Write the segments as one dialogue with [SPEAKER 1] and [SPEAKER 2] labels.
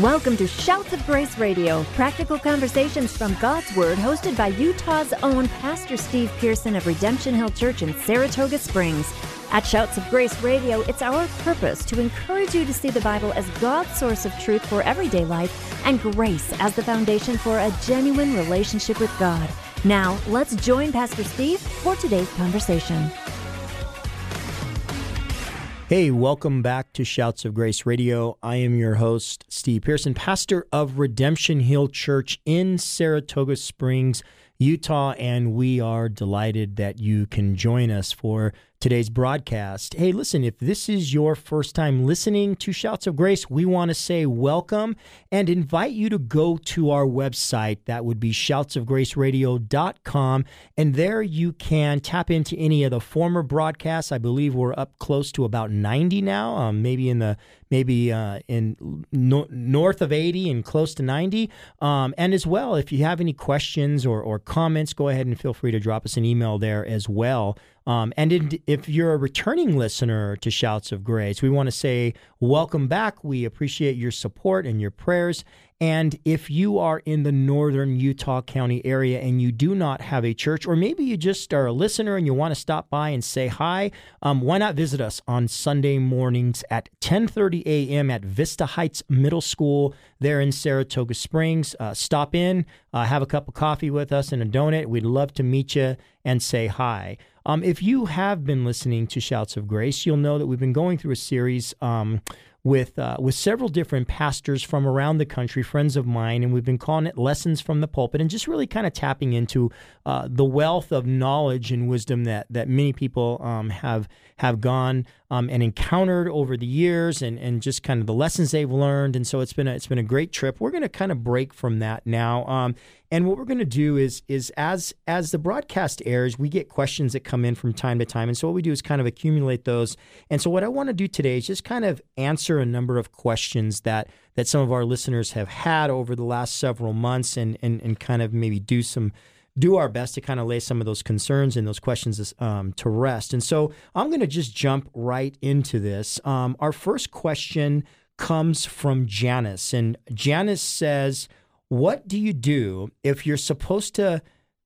[SPEAKER 1] Welcome to Shouts of Grace Radio, practical conversations from God's Word, hosted by Utah's own Pastor Steve Pearson of Redemption Hill Church in Saratoga Springs. At Shouts of Grace Radio, it's our purpose to encourage you to see the Bible as God's source of truth for everyday life and grace as the foundation for a genuine relationship with God. Now, let's join Pastor Steve for today's conversation.
[SPEAKER 2] Hey, welcome back to Shouts of Grace Radio. I am your host, Steve Pearson, pastor of Redemption Hill Church in Saratoga Springs, Utah, and we are delighted that you can join us for today's broadcast. Hey, listen, if this is your first time listening to Shouts of Grace, we want to say welcome and invite you to go to our website. That would be shoutsofgraceradio.com. And there you can tap into any of the former broadcasts. I believe we're up close to about 90 now, um, maybe in the maybe uh, in no, north of 80 and close to 90. Um, and as well, if you have any questions or, or comments, go ahead and feel free to drop us an email there as well. Um, and in, if you're a returning listener to Shouts of Grace, we want to say welcome back. We appreciate your support and your prayers. And if you are in the northern Utah County area and you do not have a church, or maybe you just are a listener and you want to stop by and say hi, um, why not visit us on Sunday mornings at 10:30 a.m. at Vista Heights Middle School there in Saratoga Springs? Uh, stop in, uh, have a cup of coffee with us and a donut. We'd love to meet you and say hi. Um, if you have been listening to Shouts of Grace, you'll know that we've been going through a series. Um, with uh, with several different pastors from around the country, friends of mine, and we've been calling it lessons from the pulpit, and just really kind of tapping into uh, the wealth of knowledge and wisdom that that many people um, have have gone um, and encountered over the years, and and just kind of the lessons they've learned. And so it's been a, it's been a great trip. We're going to kind of break from that now. Um, and what we're going to do is is as as the broadcast airs, we get questions that come in from time to time, and so what we do is kind of accumulate those. And so what I want to do today is just kind of answer a number of questions that that some of our listeners have had over the last several months, and and and kind of maybe do some do our best to kind of lay some of those concerns and those questions um, to rest. And so I'm going to just jump right into this. Um, our first question comes from Janice, and Janice says. What do you do if you're supposed to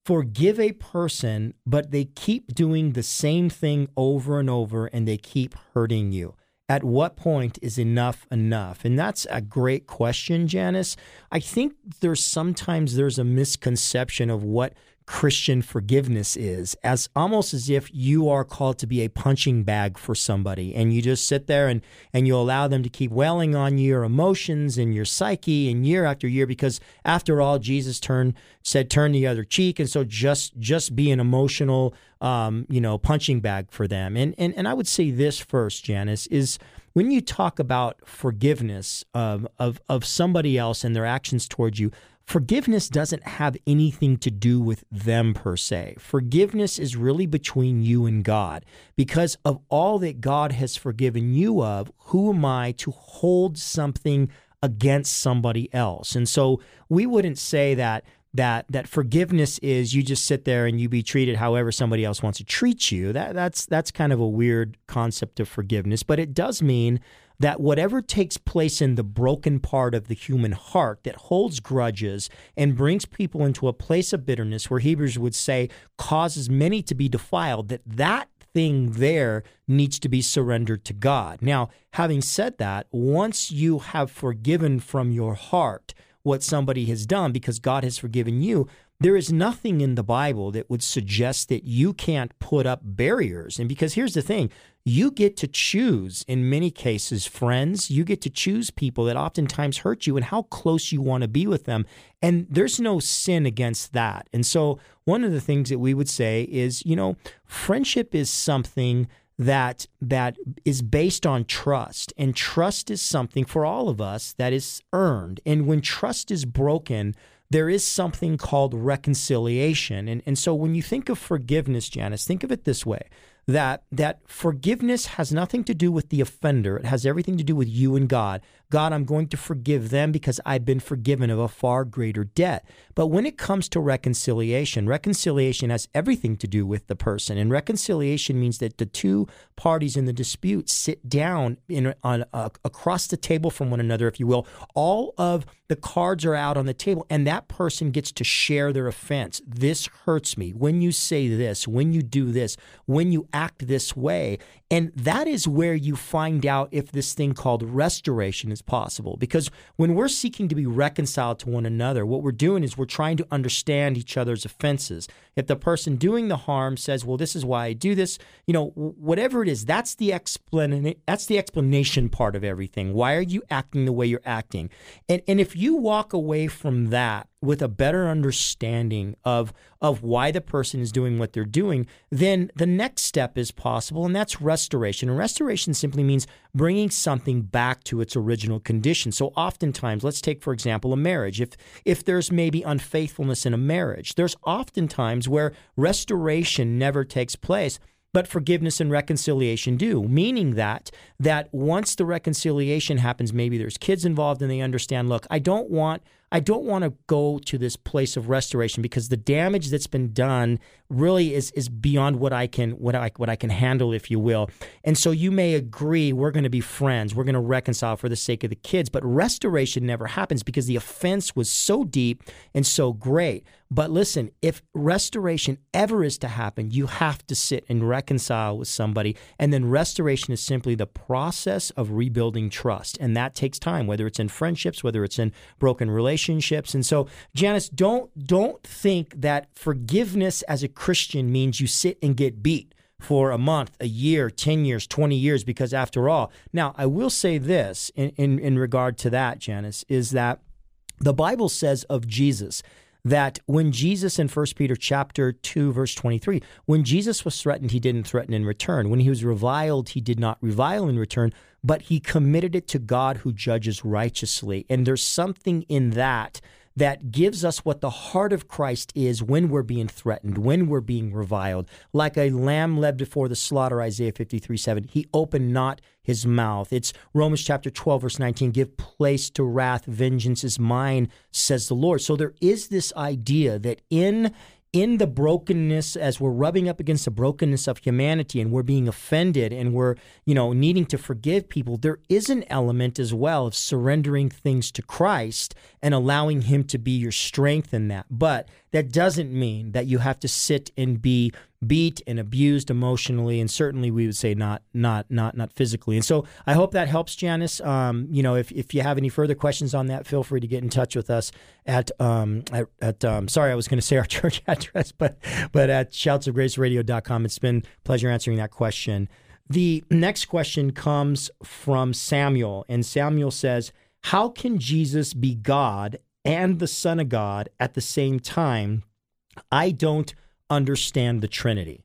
[SPEAKER 2] forgive a person, but they keep doing the same thing over and over and they keep hurting you? At what point is enough enough? And that's a great question, Janice. I think there's sometimes there's a misconception of what Christian forgiveness is, as almost as if you are called to be a punching bag for somebody, and you just sit there and and you allow them to keep wailing on your emotions and your psyche, and year after year, because after all, Jesus turned said turn the other cheek, and so just just be an emotional, um, you know, punching bag for them. And and and I would say this first, Janice is when you talk about forgiveness of of of somebody else and their actions towards you forgiveness doesn't have anything to do with them per se. Forgiveness is really between you and God. Because of all that God has forgiven you of, who am I to hold something against somebody else? And so we wouldn't say that that that forgiveness is you just sit there and you be treated however somebody else wants to treat you. That that's that's kind of a weird concept of forgiveness, but it does mean that whatever takes place in the broken part of the human heart that holds grudges and brings people into a place of bitterness where Hebrews would say causes many to be defiled that that thing there needs to be surrendered to God. Now, having said that, once you have forgiven from your heart what somebody has done because God has forgiven you, there is nothing in the Bible that would suggest that you can't put up barriers. And because here's the thing you get to choose, in many cases, friends, you get to choose people that oftentimes hurt you and how close you want to be with them. And there's no sin against that. And so, one of the things that we would say is, you know, friendship is something that that is based on trust and trust is something for all of us that is earned and when trust is broken there is something called reconciliation. And, and so when you think of forgiveness, Janice, think of it this way that that forgiveness has nothing to do with the offender. It has everything to do with you and God. God, I'm going to forgive them because I've been forgiven of a far greater debt. But when it comes to reconciliation, reconciliation has everything to do with the person. And reconciliation means that the two parties in the dispute sit down in, on, uh, across the table from one another, if you will. All of the cards are out on the table, and that person gets to share their offense. This hurts me. When you say this, when you do this, when you act this way. And that is where you find out if this thing called restoration is possible. Because when we're seeking to be reconciled to one another, what we're doing is we're trying to understand each other's offenses. If the person doing the harm says, "Well, this is why I do this," you know, whatever it is, that's the explanation. That's the explanation part of everything. Why are you acting the way you're acting? And and if you walk away from that with a better understanding of of why the person is doing what they're doing, then the next step is possible, and that's restoration. And restoration simply means bringing something back to its original condition. So oftentimes, let's take for example a marriage. If if there's maybe unfaithfulness in a marriage, there's oftentimes where restoration never takes place but forgiveness and reconciliation do meaning that that once the reconciliation happens maybe there's kids involved and they understand look i don't want I don't want to go to this place of restoration because the damage that's been done really is is beyond what I can what I what I can handle, if you will. And so you may agree we're going to be friends, we're going to reconcile for the sake of the kids, but restoration never happens because the offense was so deep and so great. But listen, if restoration ever is to happen, you have to sit and reconcile with somebody. And then restoration is simply the process of rebuilding trust. And that takes time, whether it's in friendships, whether it's in broken relationships. And so, Janice, don't don't think that forgiveness as a Christian means you sit and get beat for a month, a year, 10 years, 20 years, because after all, now I will say this in, in, in regard to that, Janice, is that the Bible says of Jesus that when Jesus in 1 Peter chapter 2 verse 23 when Jesus was threatened he didn't threaten in return. When he was reviled he did not revile in return but he committed it to God who judges righteously and there's something in that that gives us what the heart of Christ is when we're being threatened, when we're being reviled. Like a lamb led before the slaughter, Isaiah 53 7. He opened not his mouth. It's Romans chapter 12, verse 19. Give place to wrath, vengeance is mine, says the Lord. So there is this idea that in in the brokenness as we're rubbing up against the brokenness of humanity and we're being offended and we're you know needing to forgive people there is an element as well of surrendering things to Christ and allowing him to be your strength in that. But that doesn't mean that you have to sit and be beat and abused emotionally, and certainly we would say not not not not physically. And so I hope that helps, Janice. Um, you know, if if you have any further questions on that, feel free to get in touch with us at um, at, at um, sorry, I was going to say our church address, but but at shoutsofgraceradio.com. It's been pleasure answering that question. The next question comes from Samuel, and Samuel says, "How can Jesus be God and the Son of God at the same time?" I don't understand the Trinity.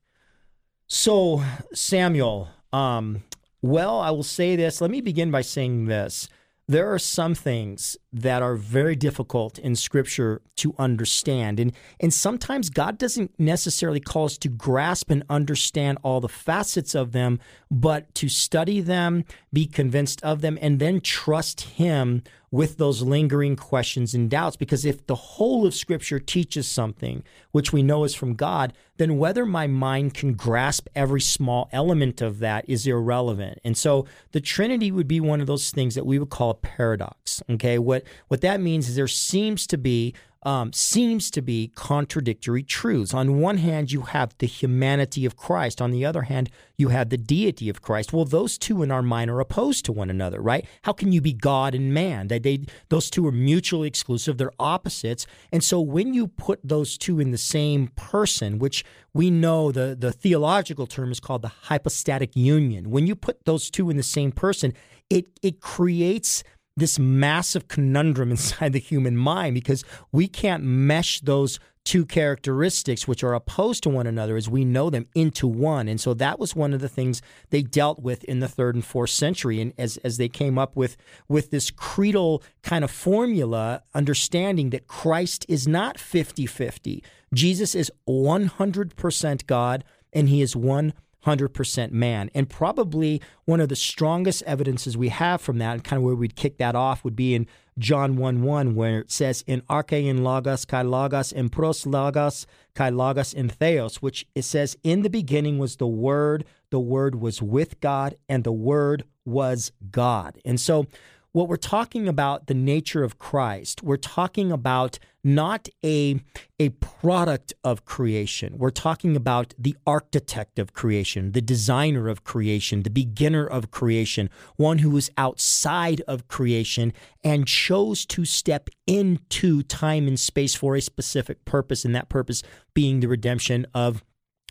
[SPEAKER 2] So, Samuel, um, well, I will say this. Let me begin by saying this. There are some things that are very difficult in Scripture to understand. And, and sometimes God doesn't necessarily call us to grasp and understand all the facets of them, but to study them, be convinced of them, and then trust Him with those lingering questions and doubts. Because if the whole of Scripture teaches something, which we know is from God, then whether my mind can grasp every small element of that is irrelevant. And so the Trinity would be one of those things that we would call a paradox. Okay. What, what that means is there seems to be um, seems to be contradictory truths. On one hand, you have the humanity of Christ. On the other hand, you have the deity of Christ. Well, those two in our mind are opposed to one another, right? How can you be God and man? They, they, those two are mutually exclusive. They're opposites. And so when you put those two in the same person, which we know the, the theological term is called the hypostatic union, when you put those two in the same person, it, it creates – this massive conundrum inside the human mind because we can't mesh those two characteristics which are opposed to one another as we know them into one. And so that was one of the things they dealt with in the third and fourth century. And as, as they came up with with this creedal kind of formula understanding that christ is not 50-50 jesus is 100% god and he is 1 100% man. And probably one of the strongest evidences we have from that, and kind of where we'd kick that off, would be in John 1 1, where it says, In arche in logos, kai logos, in pros logos, kai logos, in theos, which it says, In the beginning was the Word, the Word was with God, and the Word was God. And so, what we're talking about the nature of Christ, we're talking about not a, a product of creation. We're talking about the architect of creation, the designer of creation, the beginner of creation, one who was outside of creation and chose to step into time and space for a specific purpose, and that purpose being the redemption of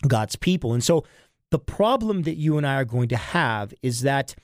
[SPEAKER 2] God's people. And so the problem that you and I are going to have is that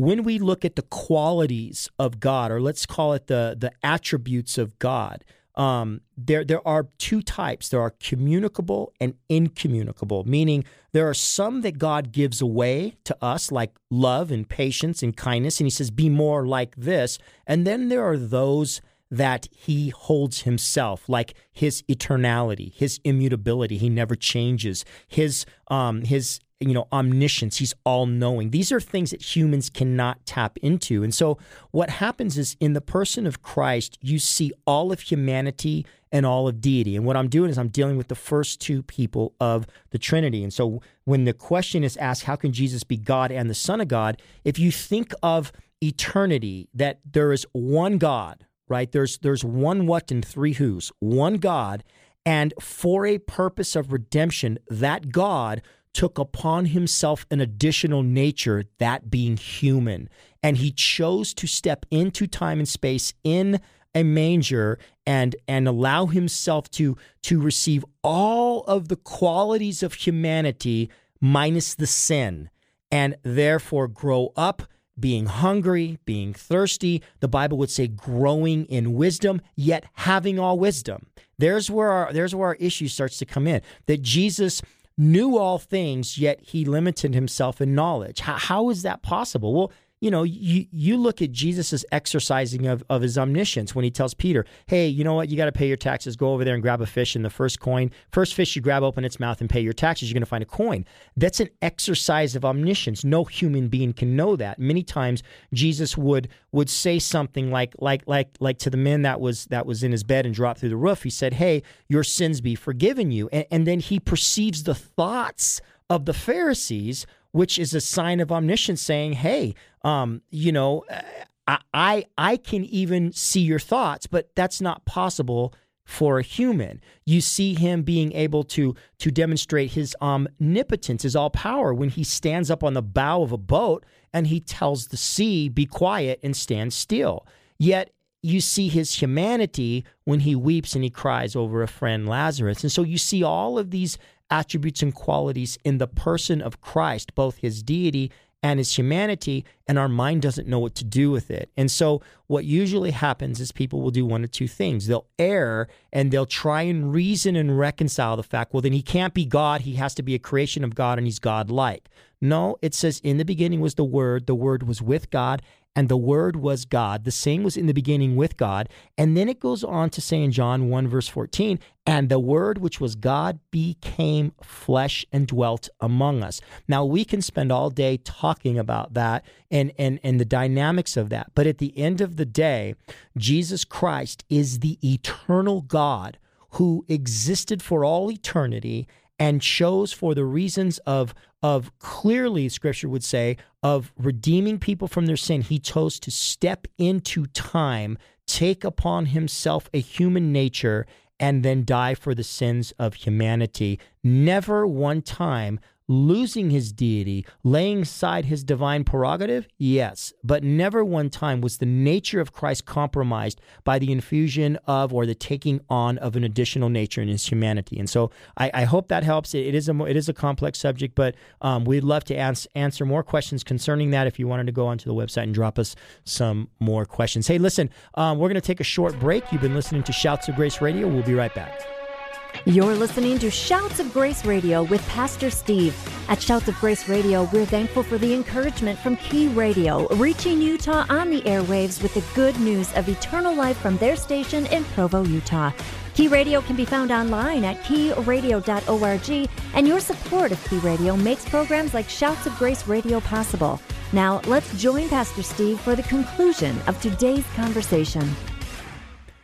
[SPEAKER 2] when we look at the qualities of God, or let's call it the the attributes of God, um, there there are two types. There are communicable and incommunicable, meaning there are some that God gives away to us, like love and patience and kindness, and He says, "Be more like this." And then there are those that He holds Himself, like His eternality, His immutability. He never changes. His um, His you know omniscience. He's all knowing these are things that humans cannot tap into. And so what happens is in the person of Christ you see all of humanity and all of deity. And what I'm doing is I'm dealing with the first two people of the trinity. And so when the question is asked how can Jesus be God and the son of God? If you think of eternity that there is one God right? There's there's one what and three who's. One God and for a purpose of redemption that God took upon himself an additional nature, that being human. And he chose to step into time and space in a manger and and allow himself to to receive all of the qualities of humanity minus the sin and therefore grow up being hungry, being thirsty. The Bible would say growing in wisdom, yet having all wisdom. There's where our there's where our issue starts to come in. That Jesus knew all things, yet he limited himself in knowledge. How, how is that possible? Well, you know, you, you look at Jesus' exercising of, of his omniscience when he tells Peter, hey, you know what? You got to pay your taxes. Go over there and grab a fish and the first coin. First fish you grab, open its mouth and pay your taxes. You're going to find a coin. That's an exercise of omniscience. No human being can know that. Many times Jesus would would say something like like like like to the man that was that was in his bed and dropped through the roof. He said, hey, your sins be forgiven you. and, and then he perceives the thoughts of the Pharisees which is a sign of omniscience saying, hey, um, you know, I, I, I can even see your thoughts, but that's not possible for a human. You see him being able to to demonstrate his omnipotence, his all power when he stands up on the bow of a boat and he tells the sea, "Be quiet and stand still." Yet you see his humanity when he weeps and he cries over a friend Lazarus. And so you see all of these attributes and qualities in the person of Christ, both his deity and his humanity, and our mind doesn't know what to do with it. And so, what usually happens is people will do one of two things. They'll err and they'll try and reason and reconcile the fact, well, then he can't be God. He has to be a creation of God and he's God like. No, it says, in the beginning was the Word, the Word was with God, and the Word was God. The same was in the beginning with God. And then it goes on to say in John 1, verse 14, and the Word which was God became flesh and dwelt among us. Now, we can spend all day talking about that and, and, and the dynamics of that. But at the end of the day, Jesus Christ is the eternal God who existed for all eternity and chose for the reasons of of clearly scripture would say of redeeming people from their sin he chose to step into time take upon himself a human nature and then die for the sins of humanity. Never one time losing his deity, laying aside his divine prerogative? Yes, but never one time was the nature of Christ compromised by the infusion of or the taking on of an additional nature in his humanity. And so I, I hope that helps. It, it is a it is a complex subject, but um, we'd love to ans- answer more questions concerning that. If you wanted to go onto the website and drop us some more questions. Hey, listen, um, we're going to take a short break. You've been listening to Shouts of Grace Radio. We'll be right back.
[SPEAKER 1] You're listening to Shouts of Grace Radio with Pastor Steve. At Shouts of Grace Radio, we're thankful for the encouragement from Key Radio, reaching Utah on the airwaves with the good news of eternal life from their station in Provo, Utah. Key Radio can be found online at keyradio.org, and your support of Key Radio makes programs like Shouts of Grace Radio possible. Now, let's join Pastor Steve for the conclusion of today's conversation.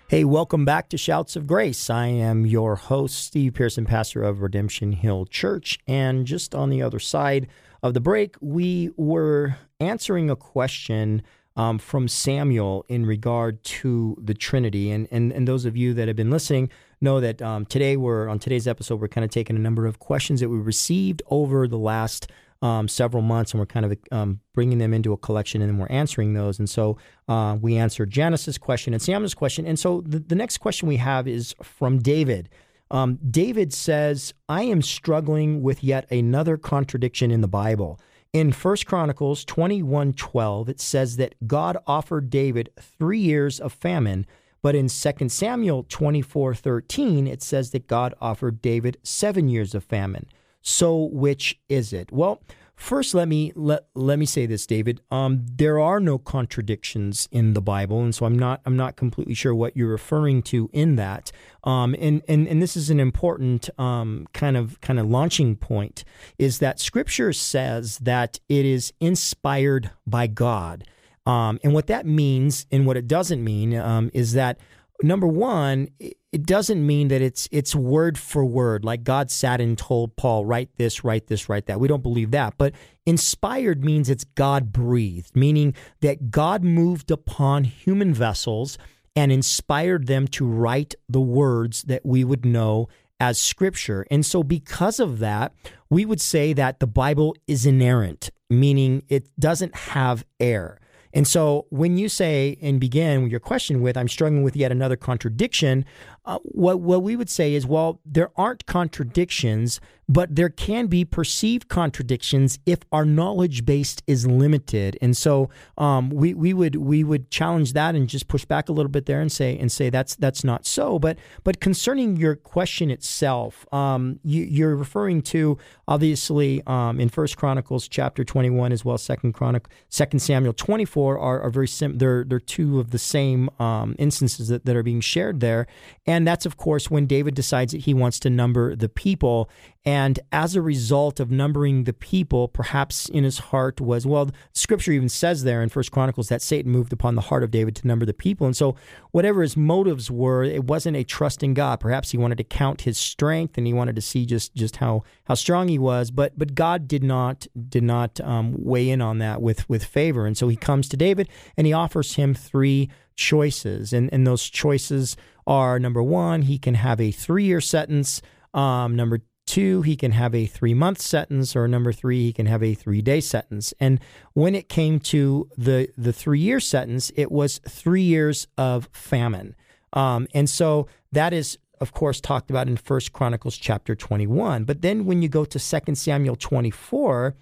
[SPEAKER 2] Hey, welcome back to Shouts of Grace. I am your host, Steve Pearson, pastor of Redemption Hill Church. And just on the other side of the break, we were answering a question um, from Samuel in regard to the Trinity. And, and, and those of you that have been listening know that um, today we're on today's episode, we're kind of taking a number of questions that we received over the last um, several months, and we're kind of um, bringing them into a collection, and then we're answering those. And so uh, we answered Janice's question and Samuel's question. And so the, the next question we have is from David. Um, David says, "I am struggling with yet another contradiction in the Bible." In 1 Chronicles 21:12, it says that God offered David 3 years of famine, but in 2 Samuel 24:13, it says that God offered David 7 years of famine. So which is it? Well, First, let me let, let me say this, David. Um, there are no contradictions in the Bible, and so I'm not I'm not completely sure what you're referring to in that. Um, and, and and this is an important um, kind of kind of launching point is that Scripture says that it is inspired by God, um, and what that means and what it doesn't mean um, is that number one, it doesn't mean that it's it's word for word, like God sat and told Paul, write this, write this, write that. We don't believe that. But inspired means it's God breathed, meaning that God moved upon human vessels and inspired them to write the words that we would know as scripture. And so, because of that, we would say that the Bible is inerrant, meaning it doesn't have error. And so when you say and begin your question with, I'm struggling with yet another contradiction, uh, what, what we would say is, well, there aren't contradictions, but there can be perceived contradictions if our knowledge base is limited. And so um, we, we would we would challenge that and just push back a little bit there and say and say that's that's not so. But but concerning your question itself, um, you, are referring to obviously um, in First Chronicles chapter 21 as well Second Chronic Second Samuel 24 are, are very sim- they're they're two of the same um, instances that, that are being shared there. And that's, of course, when David decides that he wants to number the people. And as a result of numbering the people, perhaps in his heart was, well, scripture even says there in First Chronicles that Satan moved upon the heart of David to number the people. And so whatever his motives were, it wasn't a trust in God. Perhaps he wanted to count his strength and he wanted to see just just how how strong he was. But but God did not did not um, weigh in on that with with favor. And so he comes to David and he offers him three choices. And and those choices are number one, he can have a three year sentence. Um, number two, he can have a three month sentence, or number three, he can have a three day sentence. And when it came to the the three year sentence, it was three years of famine. Um, and so that is of course talked about in First Chronicles chapter 21. But then when you go to Second Samuel 24,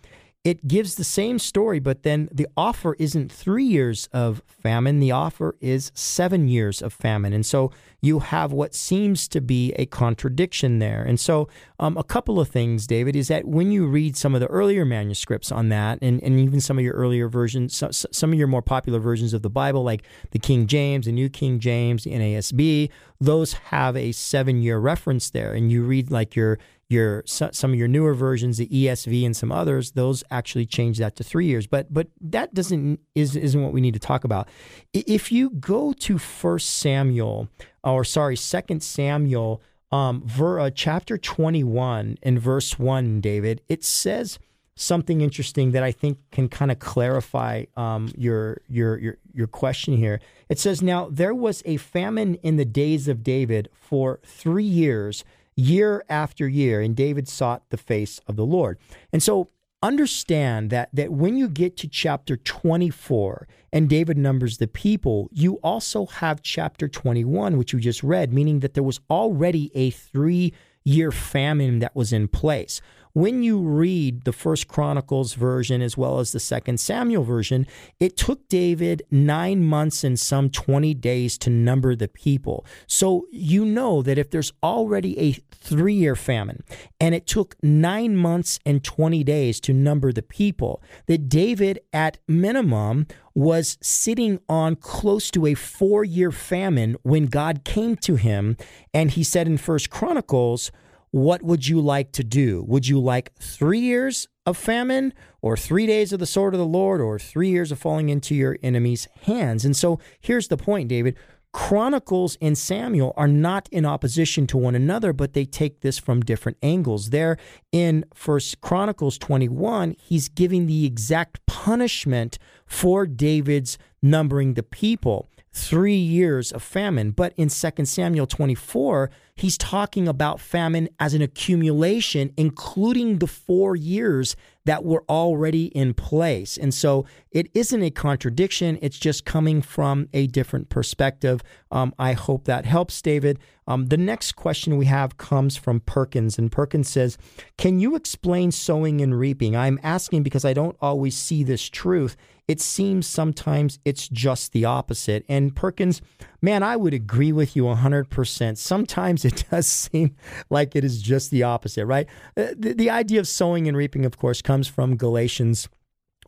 [SPEAKER 2] it gives the same story, but then the offer isn't three years of famine. The offer is seven years of famine. And so you have what seems to be a contradiction there. And so, um, a couple of things, David, is that when you read some of the earlier manuscripts on that, and, and even some of your earlier versions, some, some of your more popular versions of the Bible, like the King James, the New King James, the NASB, those have a seven year reference there. And you read like your your some of your newer versions, the ESV and some others, those actually change that to three years. But but that doesn't is isn't what we need to talk about. If you go to First Samuel, or sorry, Second Samuel, um, ver, uh, chapter twenty one and verse one, David, it says something interesting that I think can kind of clarify um, your your your your question here. It says, "Now there was a famine in the days of David for three years." Year after year, and David sought the face of the Lord. And so understand that that when you get to chapter 24 and David numbers the people, you also have chapter 21, which you just read, meaning that there was already a three year famine that was in place. When you read the First Chronicles version as well as the Second Samuel version, it took David nine months and some 20 days to number the people. So you know that if there's already a three year famine and it took nine months and 20 days to number the people, that David, at minimum, was sitting on close to a four year famine when God came to him and he said in First Chronicles, what would you like to do? Would you like three years of famine, or three days of the sword of the Lord, or three years of falling into your enemy's hands? And so here's the point, David. Chronicles and Samuel are not in opposition to one another, but they take this from different angles. There in First Chronicles 21, he's giving the exact punishment for David's numbering the people three years of famine. But in 2 Samuel 24, he's talking about famine as an accumulation, including the four years that were already in place. And so it isn't a contradiction, it's just coming from a different perspective. Um, I hope that helps, David. Um, the next question we have comes from Perkins, and Perkins says, Can you explain sowing and reaping? I'm asking because I don't always see this truth it seems sometimes it's just the opposite. And Perkins, man, I would agree with you 100%. Sometimes it does seem like it is just the opposite, right? Uh, the, the idea of sowing and reaping, of course, comes from Galatians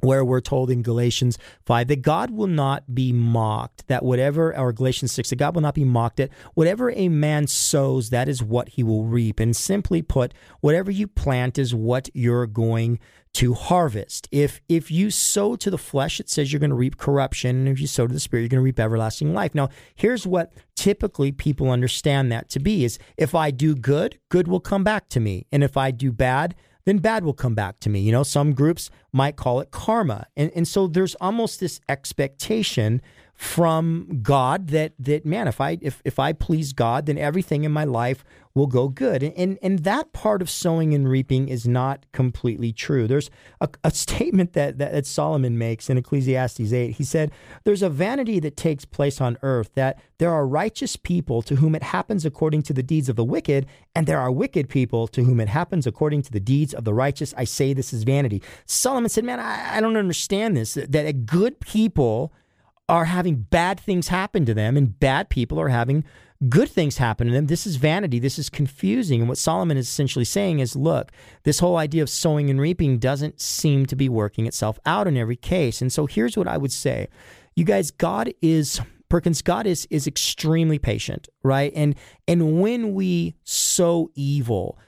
[SPEAKER 2] where we're told in Galatians 5 that God will not be mocked, that whatever, or Galatians 6, that God will not be mocked at whatever a man sows, that is what he will reap. And simply put, whatever you plant is what you're going to harvest. If if you sow to the flesh, it says you're going to reap corruption, and if you sow to the spirit, you're going to reap everlasting life. Now, here's what typically people understand that to be is if I do good, good will come back to me. And if I do bad, then bad will come back to me. You know, some groups might call it karma. And, and so there's almost this expectation from God that that man, if I if if I please God, then everything in my life will go good. And and, that part of sowing and reaping is not completely true. There's a, a statement that, that that Solomon makes in Ecclesiastes 8. He said, There's a vanity that takes place on earth, that there are righteous people to whom it happens according to the deeds of the wicked, and there are wicked people to whom it happens according to the deeds of the righteous. I say this is vanity. Solomon said, Man, I, I don't understand this. That, that good people are having bad things happen to them and bad people are having good things happen to them. This is vanity. This is confusing. And what Solomon is essentially saying is look, this whole idea of sowing and reaping doesn't seem to be working itself out in every case. And so here's what I would say. You guys, God is Perkins, God is is extremely patient, right? And and when we sow evil,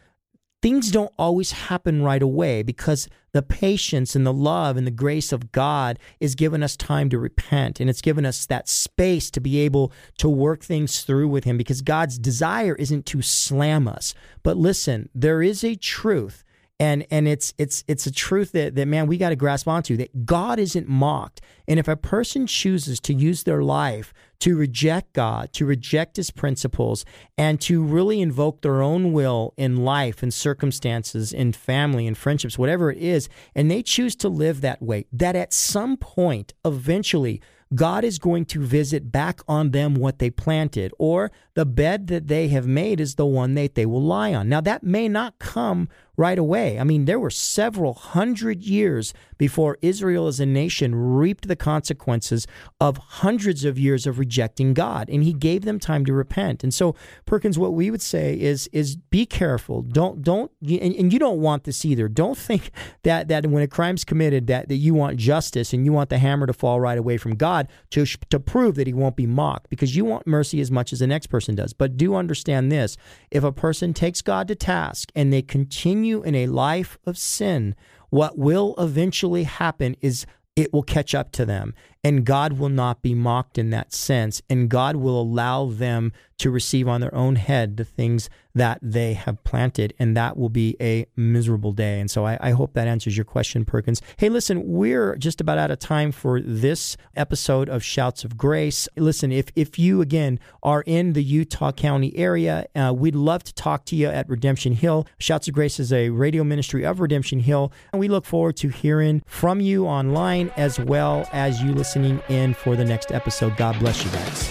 [SPEAKER 2] things don't always happen right away because the patience and the love and the grace of God is giving us time to repent and it's given us that space to be able to work things through with Him because God's desire isn't to slam us. But listen, there is a truth and and it's it's it's a truth that that man we got to grasp onto that God isn't mocked and if a person chooses to use their life to reject God to reject his principles and to really invoke their own will in life and circumstances in family and friendships whatever it is and they choose to live that way that at some point eventually God is going to visit back on them what they planted, or the bed that they have made is the one that they will lie on. Now, that may not come right away. I mean, there were several hundred years before Israel as a nation reaped the consequences of hundreds of years of rejecting God, and He gave them time to repent. And so, Perkins, what we would say is is be careful. Don't don't and, and you don't want this either. Don't think that that when a crime's committed that that you want justice and you want the hammer to fall right away from God to to prove that He won't be mocked because you want mercy as much as the next person does. But do understand this: if a person takes God to task and they continue continue in a life of sin, what will eventually happen is it will catch up to them. And God will not be mocked in that sense. And God will allow them to receive on their own head the things that they have planted. And that will be a miserable day. And so I, I, hope that answers your question, Perkins. Hey, listen, we're just about out of time for this episode of Shouts of Grace. Listen, if, if you, again, are in the Utah County area, uh, we'd love to talk to you at Redemption Hill. Shouts of Grace is a radio ministry of Redemption Hill. And we look forward to hearing from you online as well as you listen listening in for the next episode. God bless you guys.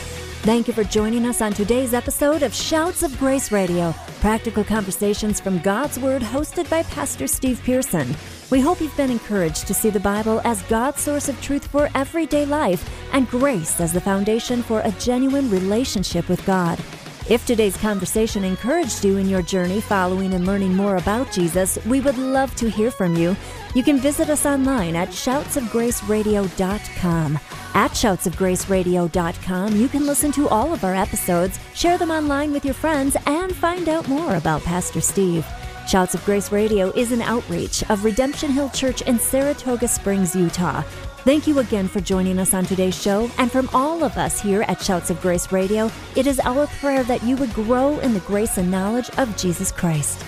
[SPEAKER 1] Thank you for joining us on today's episode of Shouts of Grace Radio, practical conversations from God's Word hosted by Pastor Steve Pearson. We hope you've been encouraged to see the Bible as God's source of truth for everyday life and grace as the foundation for a genuine relationship with God. If today's conversation encouraged you in your journey following and learning more about Jesus, we would love to hear from you. You can visit us online at shoutsofgraceradio.com. At shoutsofgraceradio.com, you can listen to all of our episodes, share them online with your friends, and find out more about Pastor Steve. Shouts of Grace Radio is an outreach of Redemption Hill Church in Saratoga Springs, Utah. Thank you again for joining us on today's show. And from all of us here at Shouts of Grace Radio, it is our prayer that you would grow in the grace and knowledge of Jesus Christ.